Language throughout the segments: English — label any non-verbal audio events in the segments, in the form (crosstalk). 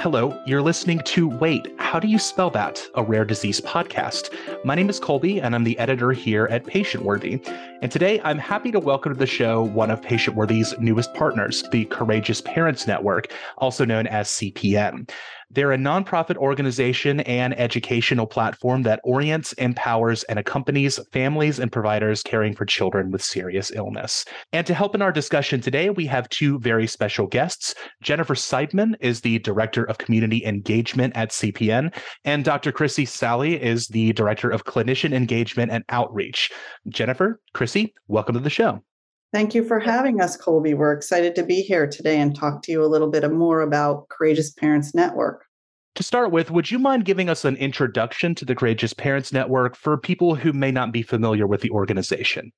Hello, you're listening to Wait, How Do You Spell That? A Rare Disease podcast. My name is Colby, and I'm the editor here at Patient Worthy. And today I'm happy to welcome to the show one of Patient Worthy's newest partners, the Courageous Parents Network, also known as CPN. They're a nonprofit organization and educational platform that orients, empowers, and accompanies families and providers caring for children with serious illness. And to help in our discussion today, we have two very special guests. Jennifer Seidman is the Director of Community Engagement at CPN, and Dr. Chrissy Sally is the Director of Clinician Engagement and Outreach. Jennifer, Chrissy, welcome to the show. Thank you for having us, Colby. We're excited to be here today and talk to you a little bit more about Courageous Parents Network. To start with, would you mind giving us an introduction to the Courageous Parents Network for people who may not be familiar with the organization?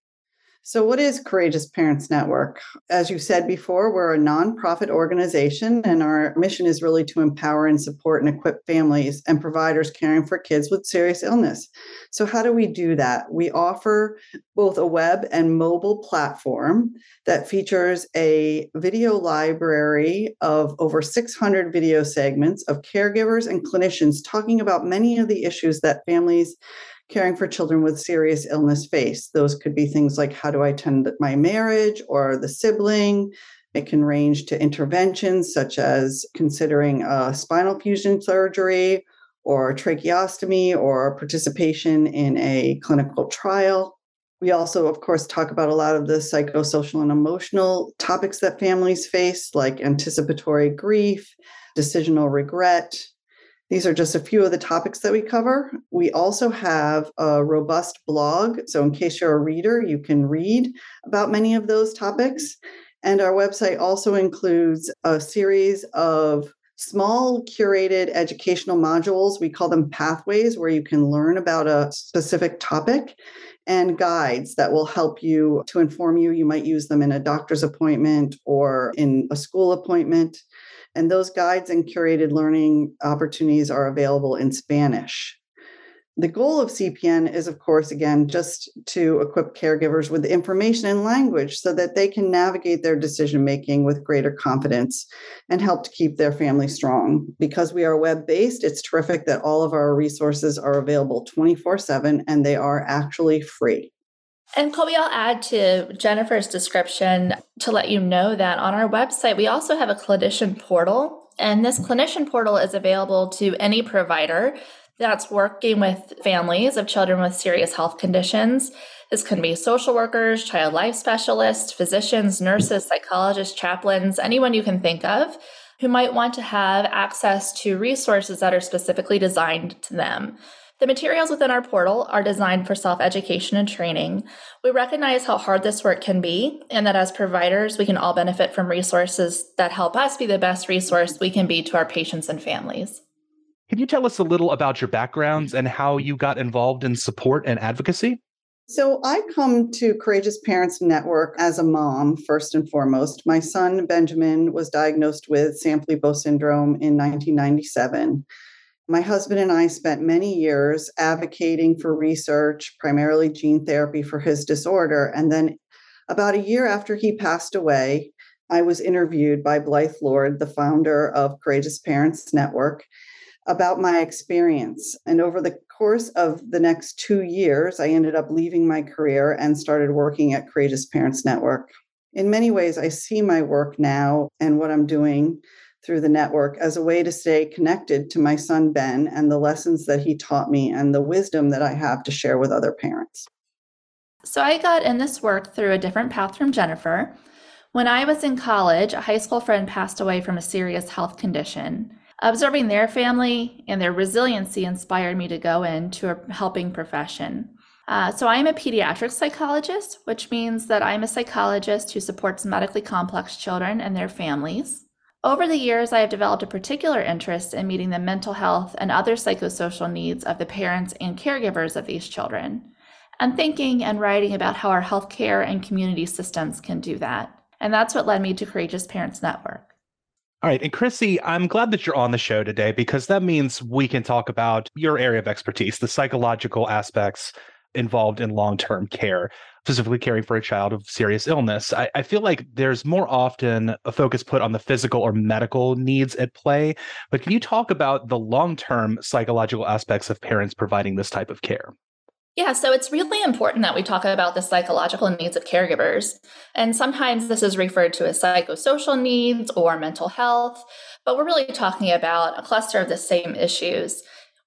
So, what is Courageous Parents Network? As you said before, we're a nonprofit organization, and our mission is really to empower and support and equip families and providers caring for kids with serious illness. So, how do we do that? We offer both a web and mobile platform that features a video library of over 600 video segments of caregivers and clinicians talking about many of the issues that families caring for children with serious illness face. Those could be things like how do I tend my marriage or the sibling. It can range to interventions such as considering a spinal fusion surgery or tracheostomy or participation in a clinical trial. We also, of course, talk about a lot of the psychosocial and emotional topics that families face, like anticipatory grief, decisional regret, these are just a few of the topics that we cover. We also have a robust blog. So, in case you're a reader, you can read about many of those topics. And our website also includes a series of small curated educational modules. We call them pathways, where you can learn about a specific topic and guides that will help you to inform you. You might use them in a doctor's appointment or in a school appointment. And those guides and curated learning opportunities are available in Spanish. The goal of CPN is, of course, again, just to equip caregivers with information and language so that they can navigate their decision making with greater confidence and help to keep their family strong. Because we are web based, it's terrific that all of our resources are available 24 7 and they are actually free. And Colby, I'll add to Jennifer's description to let you know that on our website, we also have a clinician portal. And this clinician portal is available to any provider that's working with families of children with serious health conditions. This can be social workers, child life specialists, physicians, nurses, psychologists, chaplains, anyone you can think of who might want to have access to resources that are specifically designed to them. The materials within our portal are designed for self education and training. We recognize how hard this work can be, and that as providers, we can all benefit from resources that help us be the best resource we can be to our patients and families. Can you tell us a little about your backgrounds and how you got involved in support and advocacy? So, I come to Courageous Parents Network as a mom, first and foremost. My son, Benjamin, was diagnosed with Sanfilippo syndrome in 1997. My husband and I spent many years advocating for research, primarily gene therapy for his disorder. And then, about a year after he passed away, I was interviewed by Blythe Lord, the founder of Courageous Parents Network, about my experience. And over the course of the next two years, I ended up leaving my career and started working at Courageous Parents Network. In many ways, I see my work now and what I'm doing through the network as a way to stay connected to my son Ben and the lessons that he taught me and the wisdom that I have to share with other parents. So I got in this work through a different path from Jennifer. When I was in college, a high school friend passed away from a serious health condition. Observing their family and their resiliency inspired me to go into a helping profession. Uh, so, I am a pediatric psychologist, which means that I'm a psychologist who supports medically complex children and their families. Over the years, I have developed a particular interest in meeting the mental health and other psychosocial needs of the parents and caregivers of these children, and thinking and writing about how our healthcare and community systems can do that. And that's what led me to Courageous Parents Network. All right. And Chrissy, I'm glad that you're on the show today because that means we can talk about your area of expertise, the psychological aspects involved in long term care. Specifically caring for a child of serious illness. I, I, feel like there's more often a focus put on the physical or medical needs at play. But can you talk about the long term psychological aspects of parents providing this type of care? Yeah, so it's really important that we talk about the psychological needs of caregivers. And sometimes this is referred to as psychosocial needs or mental health, but we're really talking about a cluster of the same issues.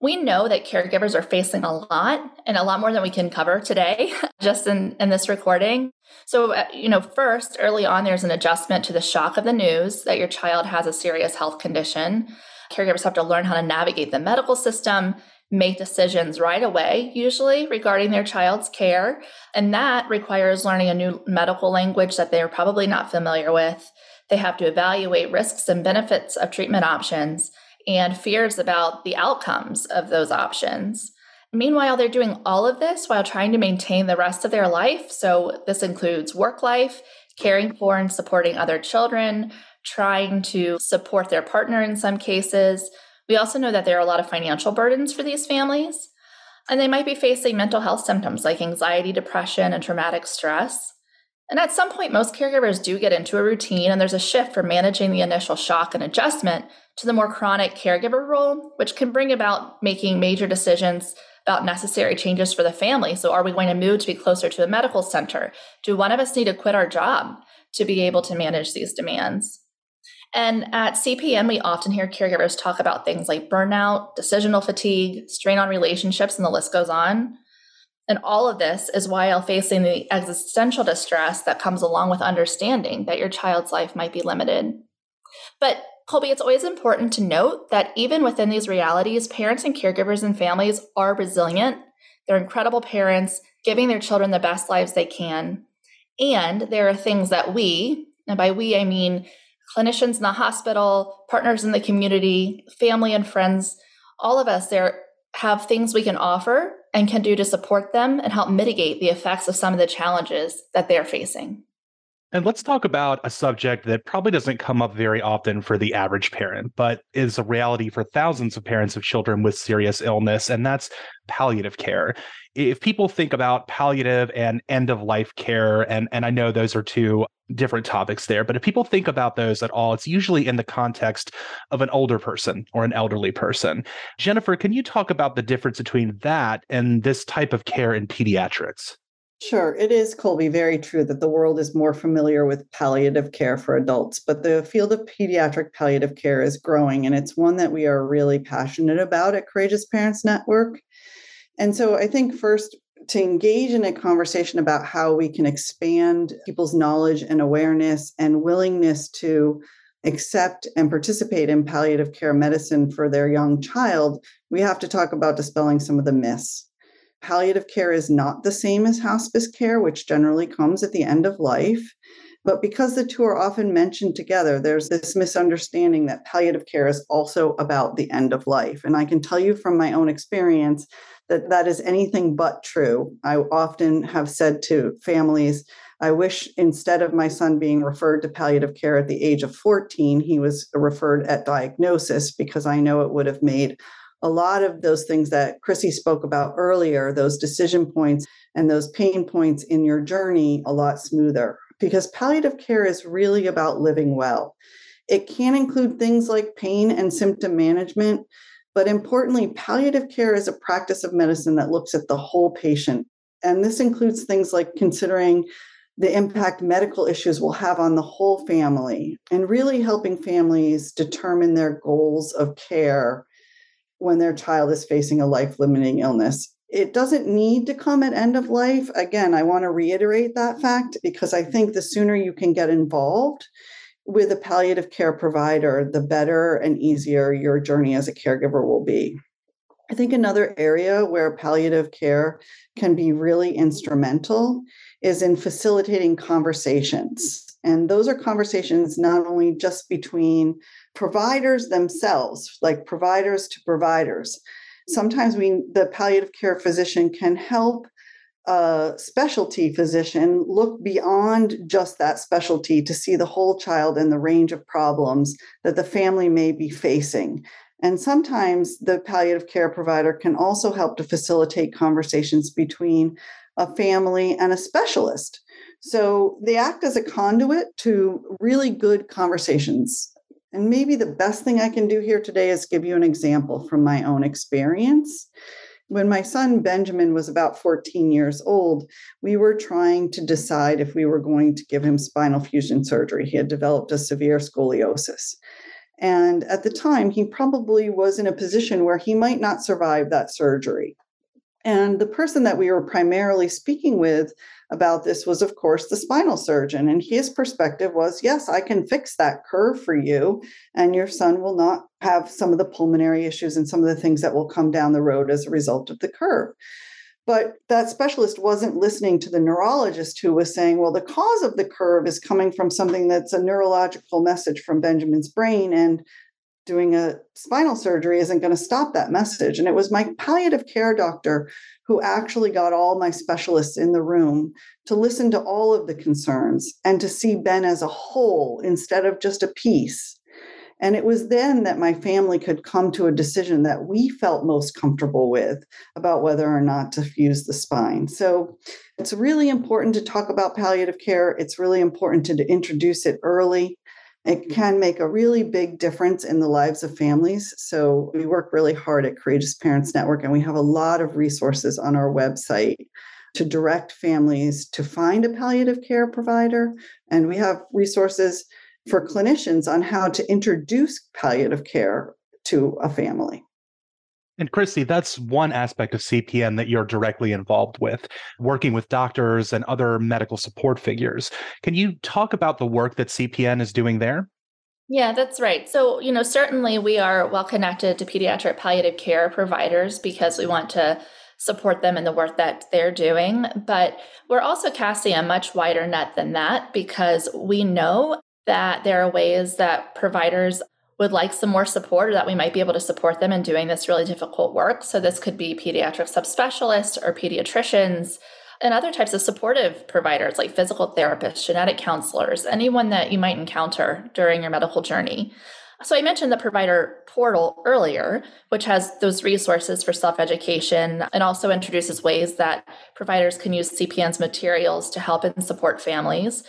We know that caregivers are facing a lot and a lot more than we can cover today, (laughs) just in, in this recording. So, uh, you know, first, early on, there's an adjustment to the shock of the news that your child has a serious health condition. Caregivers have to learn how to navigate the medical system make decisions right away, usually regarding their child's care. And that requires learning a new medical language that they're probably not familiar with. They have to evaluate risks and benefits of treatment options and fears about the outcomes of those options. Meanwhile, they're doing all of this while trying to maintain the rest of their life. So, this includes work life, caring for and supporting other children, trying to support their partner in some cases, we also know that there are a lot of financial burdens for these families, and they might be facing mental health symptoms like anxiety, depression, and traumatic stress. And at some point, most caregivers do get into a routine, and there's a shift from managing the initial shock and adjustment to the more chronic caregiver role, which can bring about making major decisions about necessary changes for the family. So, are we going to move to be closer to a medical center? Do one of us need to quit our job to be able to manage these demands? And at CPN, we often hear caregivers talk about things like burnout, decisional fatigue, strain on relationships, and the list goes on. And all of this is while facing the existential distress that comes along with understanding that your child's life might be limited. But Colby, it's always important to note that even within these realities, parents and caregivers and families are resilient. They're incredible parents, giving their children the best lives they can. And there are things that we, and by we I mean clinicians in the hospital, partners in the community, family and friends, all of us there have things we can offer and can do to support them and help mitigate the effects of some of the challenges that they're facing. And let's talk about a subject that probably doesn't come up very often for the average parent, but is a reality for thousands of parents of children with serious illness, and that's palliative care. If people think about palliative and end of life care, and, and I know those are two different topics there. But if people think about those at all, it's usually in the context of an older person or an elderly person. Jennifer, can you talk about the difference between that and this type of care in pediatrics? Sure. It is, Colby, very true that the world is more familiar with palliative care for adults, but the field of pediatric palliative care is growing, and it's one that we are really passionate about at Courageous Parents Network. And so I think first to engage in a conversation about how we can expand people's knowledge and awareness and willingness to accept and participate in palliative care medicine for their young child, we have to talk about dispelling some of the myths. Palliative care is not the same as hospice care, which generally comes at the end of life. But because the two are often mentioned together, there's this misunderstanding that palliative care is also about the end of life. And I can tell you from my own experience that that is anything but true. I often have said to families, I wish instead of my son being referred to palliative care at the age of 14, he was referred at diagnosis because I know it would have made a lot of those things that Chrissy spoke about earlier, those decision points and those pain points in your journey, a lot smoother. Because palliative care is really about living well. It can include things like pain and symptom management, but importantly, palliative care is a practice of medicine that looks at the whole patient. And this includes things like considering the impact medical issues will have on the whole family and really helping families determine their goals of care when their child is facing a life limiting illness. It doesn't need to come at end of life. Again, I want to reiterate that fact because I think the sooner you can get involved with a palliative care provider, the better and easier your journey as a caregiver will be. I think another area where palliative care can be really instrumental is in facilitating conversations. And those are conversations not only just between providers themselves, like providers to providers. Sometimes we the palliative care physician can help a specialty physician look beyond just that specialty to see the whole child and the range of problems that the family may be facing. And sometimes the palliative care provider can also help to facilitate conversations between a family, and a specialist. So they act as a conduit to really good conversations. And maybe the best thing I can do here today is give you an example from my own experience. When my son Benjamin was about 14 years old, we were trying to decide if we were going to give him spinal fusion surgery. He had developed a severe scoliosis. And at the time, he probably was in a position where he might not survive that surgery. And the person that we were primarily speaking with about this was, of course, the spinal surgeon. And his perspective was yes, I can fix that curve for you, and your son will not have some of the pulmonary issues and some of the things that will come down the road as a result of the curve. But that specialist wasn't listening to the neurologist who was saying, well, the cause of the curve is coming from something that's a neurological message from Benjamin's brain. And doing a spinal surgery isn't going to stop that message. And it was my palliative care doctor who actually got all my specialists in the room to listen to all of the concerns and to see Ben as a whole instead of just a piece. And it was then that my family could come to a decision that we felt most comfortable with about whether or not to fuse the spine. So it's really important to talk about palliative care. It's really important to, introduce it early. It mm-hmm. can make a really big difference in the lives of families. So we work really hard at Courageous Parents Network, and we have a lot of resources on our website to direct families to find a palliative care provider. And we have resources for clinicians on how to introduce palliative care to a family. And Chrissy, that's one aspect of CPN that you're directly involved with, working with doctors and other medical support figures. Can you talk about the work that CPN is doing there? Yeah, that's right. So, you know, certainly we are well connected to pediatric palliative care providers because we want to support them in the work that they're doing. But we're also casting a much wider net than that because we know that there are ways that providers would like some more support or that we might be able to support them in doing this really difficult work. So, this could be pediatric subspecialists or pediatricians and other types of supportive providers like physical therapists, genetic counselors, anyone that you might encounter during your medical journey. So, I mentioned the provider portal earlier, which has those resources for self education and also introduces ways that providers can use CPN's materials to help and support families.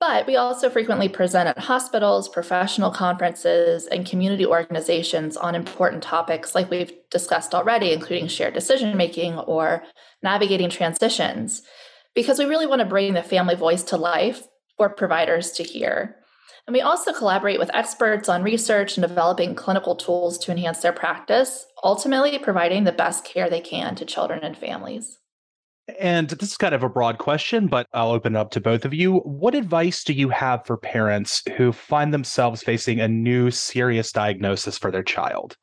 But we also frequently present at hospitals, professional conferences, and community organizations on important topics like we've discussed already, including shared decision making or navigating transitions, because we really want to bring the family voice to life for providers to hear. And we also collaborate with experts on research and developing clinical tools to enhance their practice, ultimately providing the best care they can to children and families. And this is kind of a broad question, but I'll open it up to both of you. What advice do you have for parents who find themselves facing a new serious diagnosis for their child?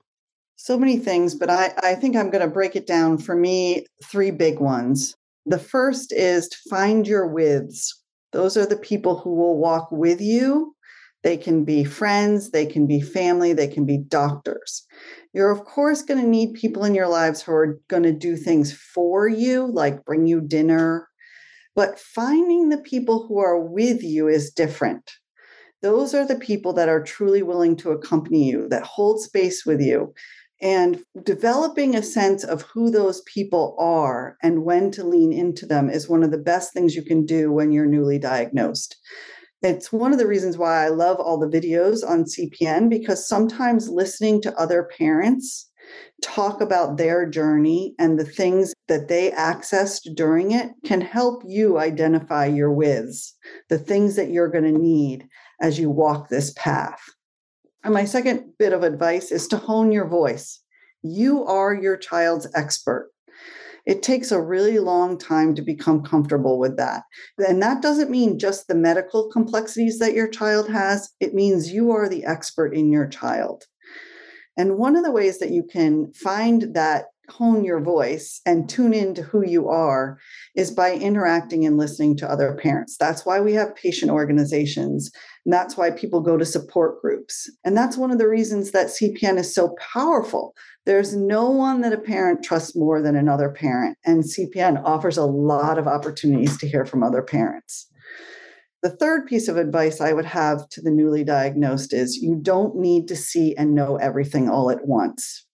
So many things, but I, I think I'm going to break it down for me, three big ones. The first is to find your withs. Those are the people who will walk with you. They can be friends, they can be family, they can be doctors. You're, of course, going to need people in your lives who are going to do things for you, like bring you dinner. But finding the people who are with you is different. Those are the people that are truly willing to accompany you, that hold space with you. And developing a sense of who those people are and when to lean into them is one of the best things you can do when you're newly diagnosed. It's one of the reasons why I love all the videos on CPN because sometimes listening to other parents talk about their journey and the things that they accessed during it can help you identify your withs, the things that you're going to need as you walk this path. And my second bit of advice is to hone your voice. You are your child's expert. It takes a really long time to become comfortable with that. And that doesn't mean just the medical complexities that your child has, it means you are the expert in your child. And one of the ways that you can find that hone your voice and tune into who you are is by interacting and listening to other parents. That's why we have patient organizations. And that's why people go to support groups. And that's one of the reasons that CPN is so powerful there's no one that a parent trusts more than another parent, and CPN offers a lot of opportunities to hear from other parents. The third piece of advice I would have to the newly diagnosed is you don't need to see and know everything all at once.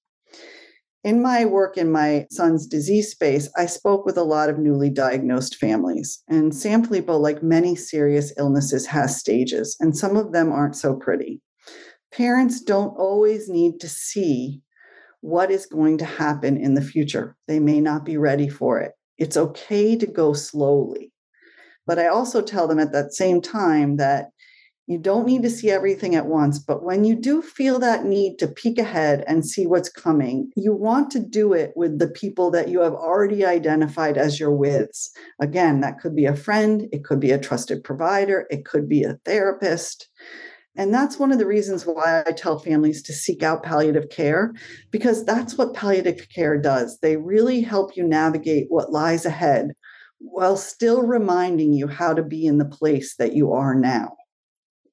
In my work in my son's disease space, I spoke with a lot of newly diagnosed families. And Sanfilippo, like many serious illnesses, has stages, and some of them aren't so pretty. Parents don't always need to see what is going to happen in the future. They may not be ready for it. It's okay to go slowly. But I also tell them at that same time that you don't need to see everything at once, but when you do feel that need to peek ahead and see what's coming, you want to do it with the people that you have already identified as your withs. Again, that could be a friend, it could be a trusted provider, it could be a therapist. And that's one of the reasons why I tell families to seek out palliative care, because that's what palliative care does. They really help you navigate what lies ahead while still reminding you how to be in the place that you are now.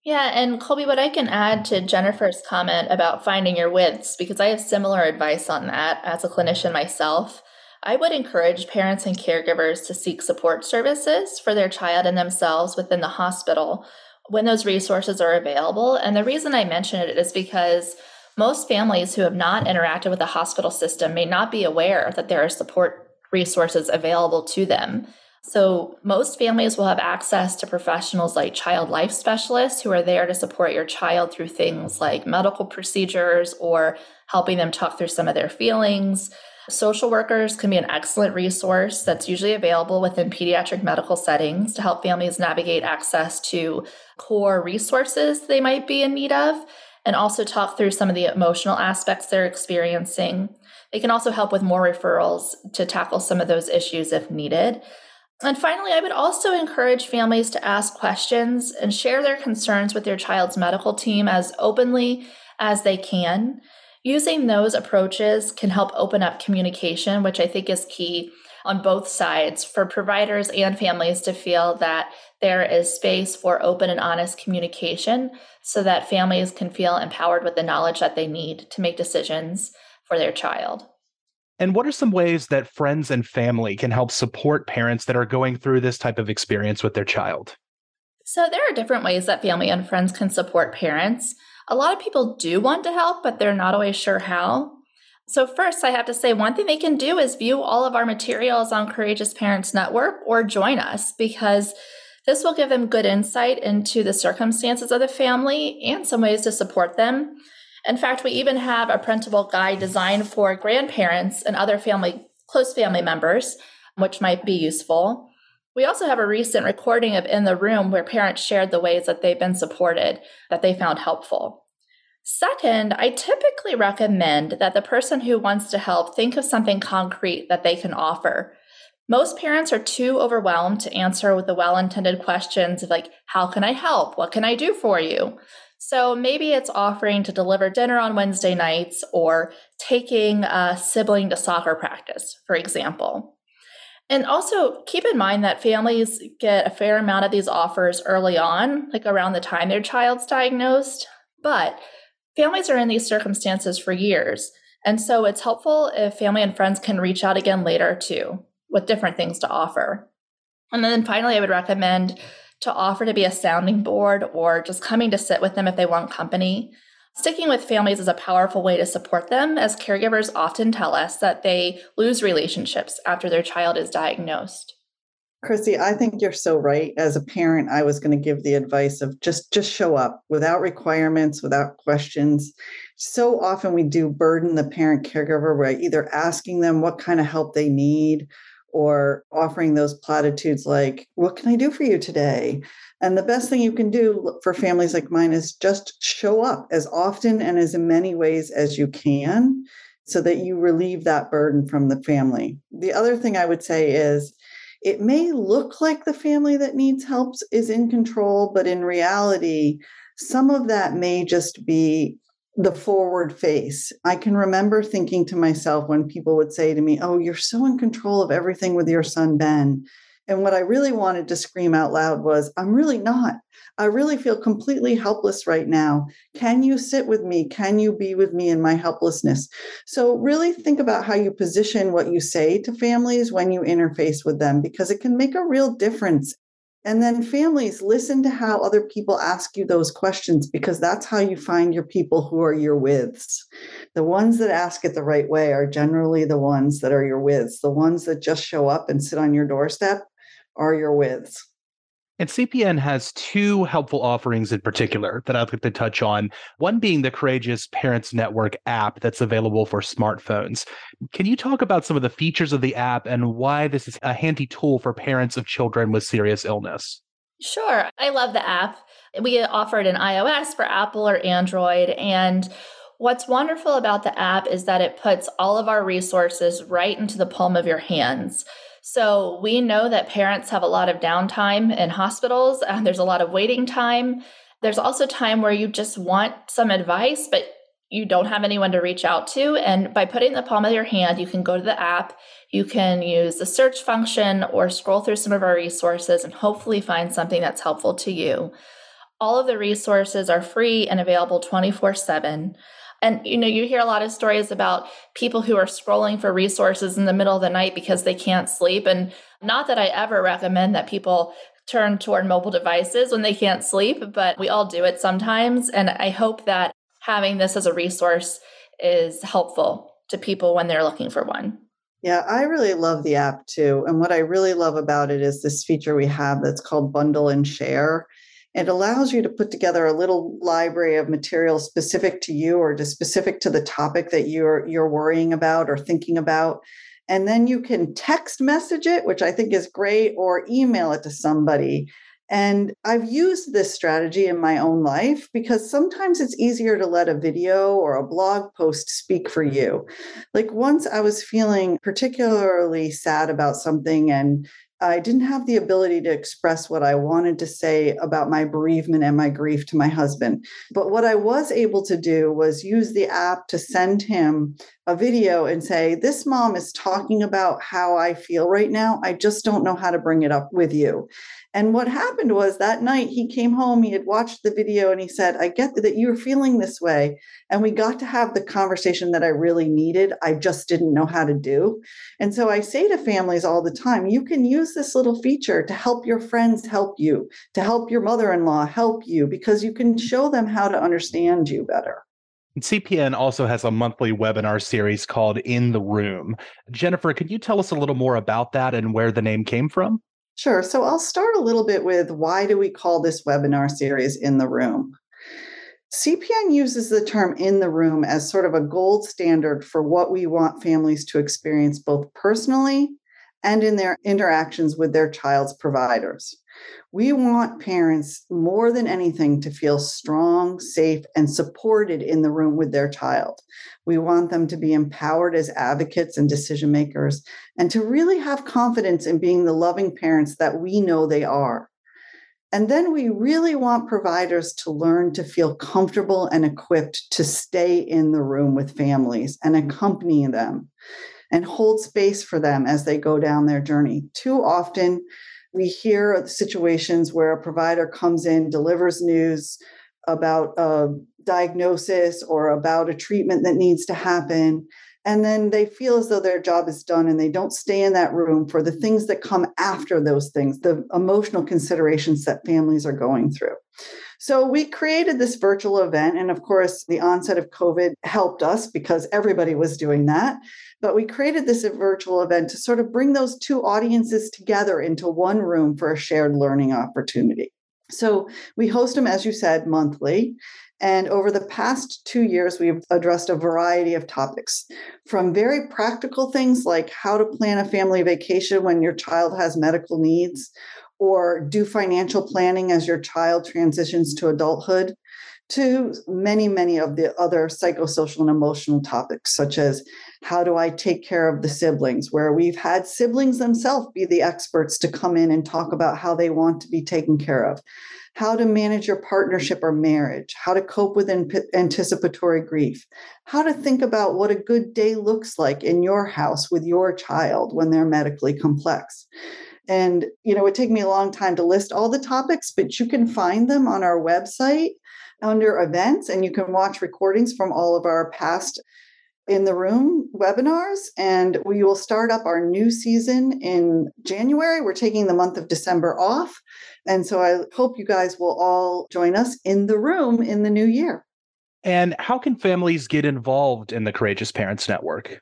Yeah, and Colby, what I can add to Jennifer's comment about finding your withs, because I have similar advice on that as a clinician myself. I would encourage parents and caregivers to seek support services for their child and themselves within the hospital when those resources are available. And the reason I mention it is because most families who have not interacted with the hospital system may not be aware that there are support resources available to them. So, most families will have access to professionals like child life specialists who are there to support your child through things like medical procedures or helping them talk through some of their feelings. Social workers can be an excellent resource that's usually available within pediatric medical settings to help families navigate access to core resources they might be in need of and also talk through some of the emotional aspects they're experiencing. They can also help with more referrals to tackle some of those issues if needed. And finally, I would also encourage families to ask questions and share their concerns with their child's medical team as openly as they can. Using those approaches can help open up communication, which I think is key on both sides for providers and families to feel that there is space for open and honest communication so that families can feel empowered with the knowledge that they need to make decisions for their child. And what are some ways that friends and family can help support parents that are going through this type of experience with their child? So, there are different ways that family and friends can support parents. A lot of people do want to help, but they're not always sure how. So, first, I have to say one thing they can do is view all of our materials on Courageous Parents Network or join us because this will give them good insight into the circumstances of the family and some ways to support them. In fact, we even have a printable guide designed for grandparents and other family, close family members, which might be useful. We also have a recent recording of In the Room where parents shared the ways that they've been supported that they found helpful. Second, I typically recommend that the person who wants to help think of something concrete that they can offer. Most parents are too overwhelmed to answer with the well intended questions of, like, how can I help? What can I do for you? So maybe it's offering to deliver dinner on Wednesday nights or taking a sibling to soccer practice, for example. And also keep in mind that families get a fair amount of these offers early on, like around the time their child's diagnosed. But families are in these circumstances for years. And so it's helpful if family and friends can reach out again later too with different things to offer. And then finally, I would recommend to offer to be a sounding board or just coming to sit with them if they want company. Sticking with families is a powerful way to support them, as caregivers often tell us that they lose relationships after their child is diagnosed. Chrissy, I think you're so right. As a parent, I was going to give the advice of just just show up without requirements, without questions. So often we do burden the parent caregiver by either asking them what kind of help they need or offering those platitudes like, What can I do for you today? And the best thing you can do for families like mine is just show up as often and as in many ways as you can so that you relieve that burden from the family. The other thing I would say is, it may look like the family that needs help is in control, but in reality, some of that may just be the forward face. I can remember thinking to myself when people would say to me, Oh, you're so in control of everything with your son, Ben. And what I really wanted to scream out loud was, I'm really not. I really feel completely helpless right now. Can you sit with me? Can you be with me in my helplessness? So, really think about how you position what you say to families when you interface with them, because it can make a real difference And then families listen to how other people ask you those questions because that's how you find your people who are your withs. The ones that ask it the right way are generally the ones that are your withs. The ones that just show up and sit on your doorstep are your withs. And CPN has two helpful offerings in particular that I'd like to touch on. One being the Courageous Parents Network app that's available for smartphones. Can you talk about some of the features of the app and why this is a handy tool for parents of children with serious illness? Sure. I love the app. We offer it in iOS for Apple or Android. And what's wonderful about the app is that it puts all of our resources right into the palm of your hands. So we know that parents have a lot of downtime in hospitals, (laughs) and there's a lot of waiting time. There's also time where you just want some advice, but you don't have anyone to reach out to. And by putting the palm of your hand, you can go to the app, you can use the search function or scroll through some of our resources and hopefully find something that's helpful to you. All of the resources are free and available 24 7. And you know, you hear a lot of stories about people who are scrolling for resources in the middle of the night because they can't sleep. And not that I ever recommend that people turn toward mobile devices when they can't sleep, but we all do it sometimes. And I hope that having this as a resource is helpful to people when they're looking for one. Yeah, I really love the app too. And what I really love about it is this feature we have that's called Bundle and Share. It allows you to put together a little library of material specific to you or to specific to the topic that you're you're worrying about or thinking about. And then you can text message it, which I think is great, or email it to somebody. And I've used this strategy in my own life because sometimes it's easier to let a video or a blog post speak for you. Like once I was feeling particularly sad about something and I didn't have the ability to express what I wanted to say about my bereavement and my grief to my husband. But what I was able to do was use the app to send him a video and say, This mom is talking about how I feel right now. I just don't know how to bring it up with you. And what happened was that night he came home, he had watched the video, and he said, I get that you're feeling this way. And we got to have the conversation that I really needed. I just didn't know how to do. And so I say to families all the time, you can use this little feature to help your friends help you, to help your mother in law help you, because you can show them how to understand you better. CPN also has a monthly webinar series called In the Room. Jennifer, could you tell us a little more about that and where the name came from? Sure. So I'll start a little bit with why do we call this webinar series In the Room? CPN uses the term in the room as sort of a gold standard for what we want families to experience both personally and in their interactions with their child's providers. We want parents more than anything to feel strong, safe, and supported in the room with their child. We want them to be empowered as advocates and decision makers and to really have confidence in being the loving parents that we know they are. And then we really want providers to learn to feel comfortable and equipped to stay in the room with families and accompany them and hold space for them as they go down their journey. Too often, we hear situations where a provider comes in, delivers news about a diagnosis or about a treatment that needs to happen. And then they feel as though their job is done and they don't stay in that room for the things that come after those things, the emotional considerations that families are going through. So we created this virtual event. And of course, the onset of COVID helped us because everybody was doing that. But we created this virtual event to sort of bring those two audiences together into one room for a shared learning opportunity. So we host them, as you said, monthly. And over the past two years, we've addressed a variety of topics from very practical things like how to plan a family vacation when your child has medical needs, or do financial planning as your child transitions to adulthood, to many, many of the other psychosocial and emotional topics, such as how do I take care of the siblings, where we've had siblings themselves be the experts to come in and talk about how they want to be taken care of, how to manage your partnership or marriage, how to cope with anticipatory grief, how to think about what a good day looks like in your house with your child when they're medically complex and, you know, it took me a long time to list all the topics, but you can find them on our website under events and you can watch recordings from all of our past in the room webinars and we will start up our new season in January. We're taking the month of December off. And so I hope you guys will all join us in the room in the new year. And how can families get involved in the Courageous Parents Network?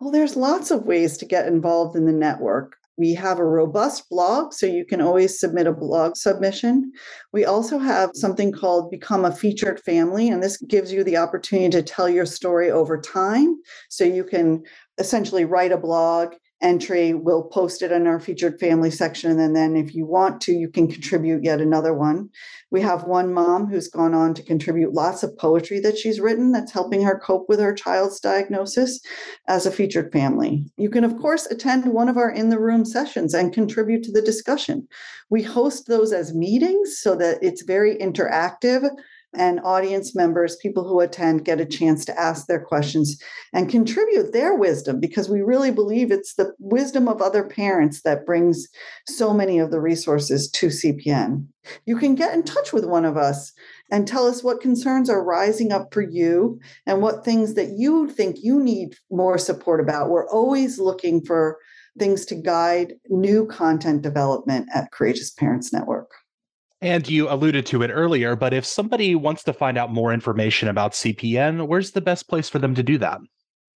Well, there's lots of ways to get involved in the network. We have a robust blog, so you can always submit a blog submission. We also have something called Become a Featured Family, and this gives you the opportunity to tell your story over time. So you can essentially write a blog entry. We'll post it in our featured family section. And then if you want to, you can contribute yet another one. We have one mom who's gone on to contribute lots of poetry that she's written that's helping her cope with her child's diagnosis as a featured family. You can, of course, attend one of our in the room sessions and contribute to the discussion. We host those as meetings so that it's very interactive and audience members, people who attend, get a chance to ask their questions and contribute their wisdom because we really believe it's the wisdom of other parents that brings so many of the resources to CPN. You can get in touch with one of us and tell us what concerns are rising up for you and what things that you think you need more support about. We're always looking for things to guide new content development at Courageous Parents Network. And you alluded to it earlier, but if somebody wants to find out more information about CPN, where's the best place for them to do that?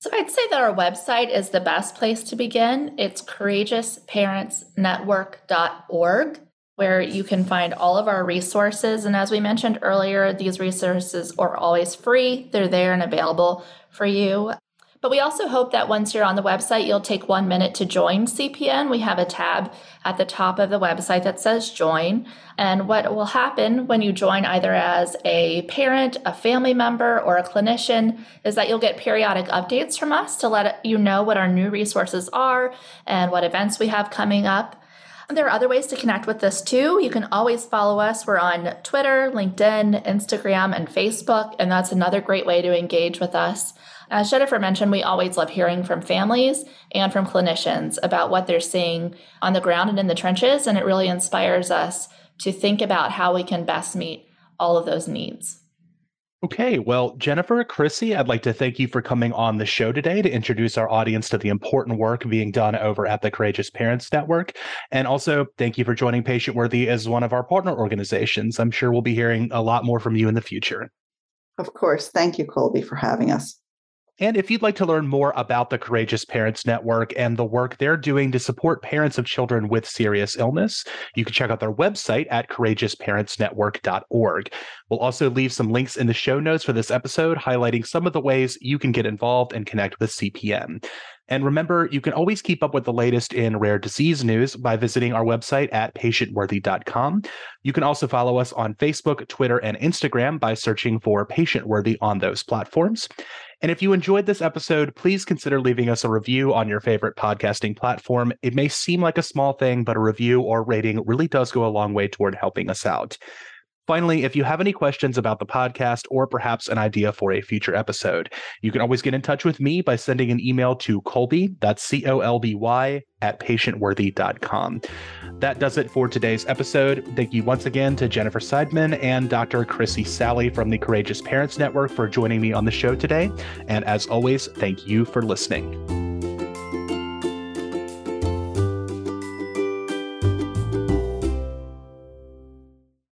So I'd say that our website is the best place to begin. It's courageousparentsnetwork.org, where you can find all of our resources. And as we mentioned earlier, these resources are always free, they're there and available for you. But we also hope that once you're on the website, you'll take one minute to join CPN. We have a tab at the top of the website that says join. And what will happen when you join either as a parent, a family member, or a clinician is that you'll get periodic updates from us to let you know what our new resources are and what events we have coming up. There are other ways to connect with us too. You can always follow us. We're on Twitter, LinkedIn, Instagram, and Facebook, and that's another great way to engage with us. As Jennifer mentioned, we always love hearing from families and from clinicians about what they're seeing on the ground and in the trenches, and it really inspires us to think about how we can best meet all of those needs. Okay, well, Jennifer, Chrissy, I'd like to thank you for coming on the show today to introduce our audience to the important work being done over at the Courageous Parents Network. And also, thank you for joining Patient Worthy as one of our partner organizations. I'm sure we'll be hearing a lot more from you in the future. Of course. Thank you, Colby, for having us. And if you'd like to learn more about the Courageous Parents Network and the work they're doing to support parents of children with serious illness, you can check out their website at courageousparentsnetwork.org. We'll also leave some links in the show notes for this episode highlighting some of the ways you can get involved and connect with CPN. And remember, you can always keep up with the latest in rare disease news by visiting our website at patientworthy.com. You can also follow us on Facebook, Twitter, and Instagram by searching for Patient Worthy on those platforms. And if you enjoyed this episode, please consider leaving us a review on your favorite podcasting platform. It may seem like a small thing, but a review or rating really does go a long way toward helping us out. Finally, if you have any questions about the podcast or perhaps an idea for a future episode, you can always get in touch with me by sending an email to Colby, that's C O L B Y, at patientworthy.com. That does it for today's episode. Thank you once again to Jennifer Seidman and Dr. Chrissy Sally from the Courageous Parents Network for joining me on the show today. And as always, thank you for listening.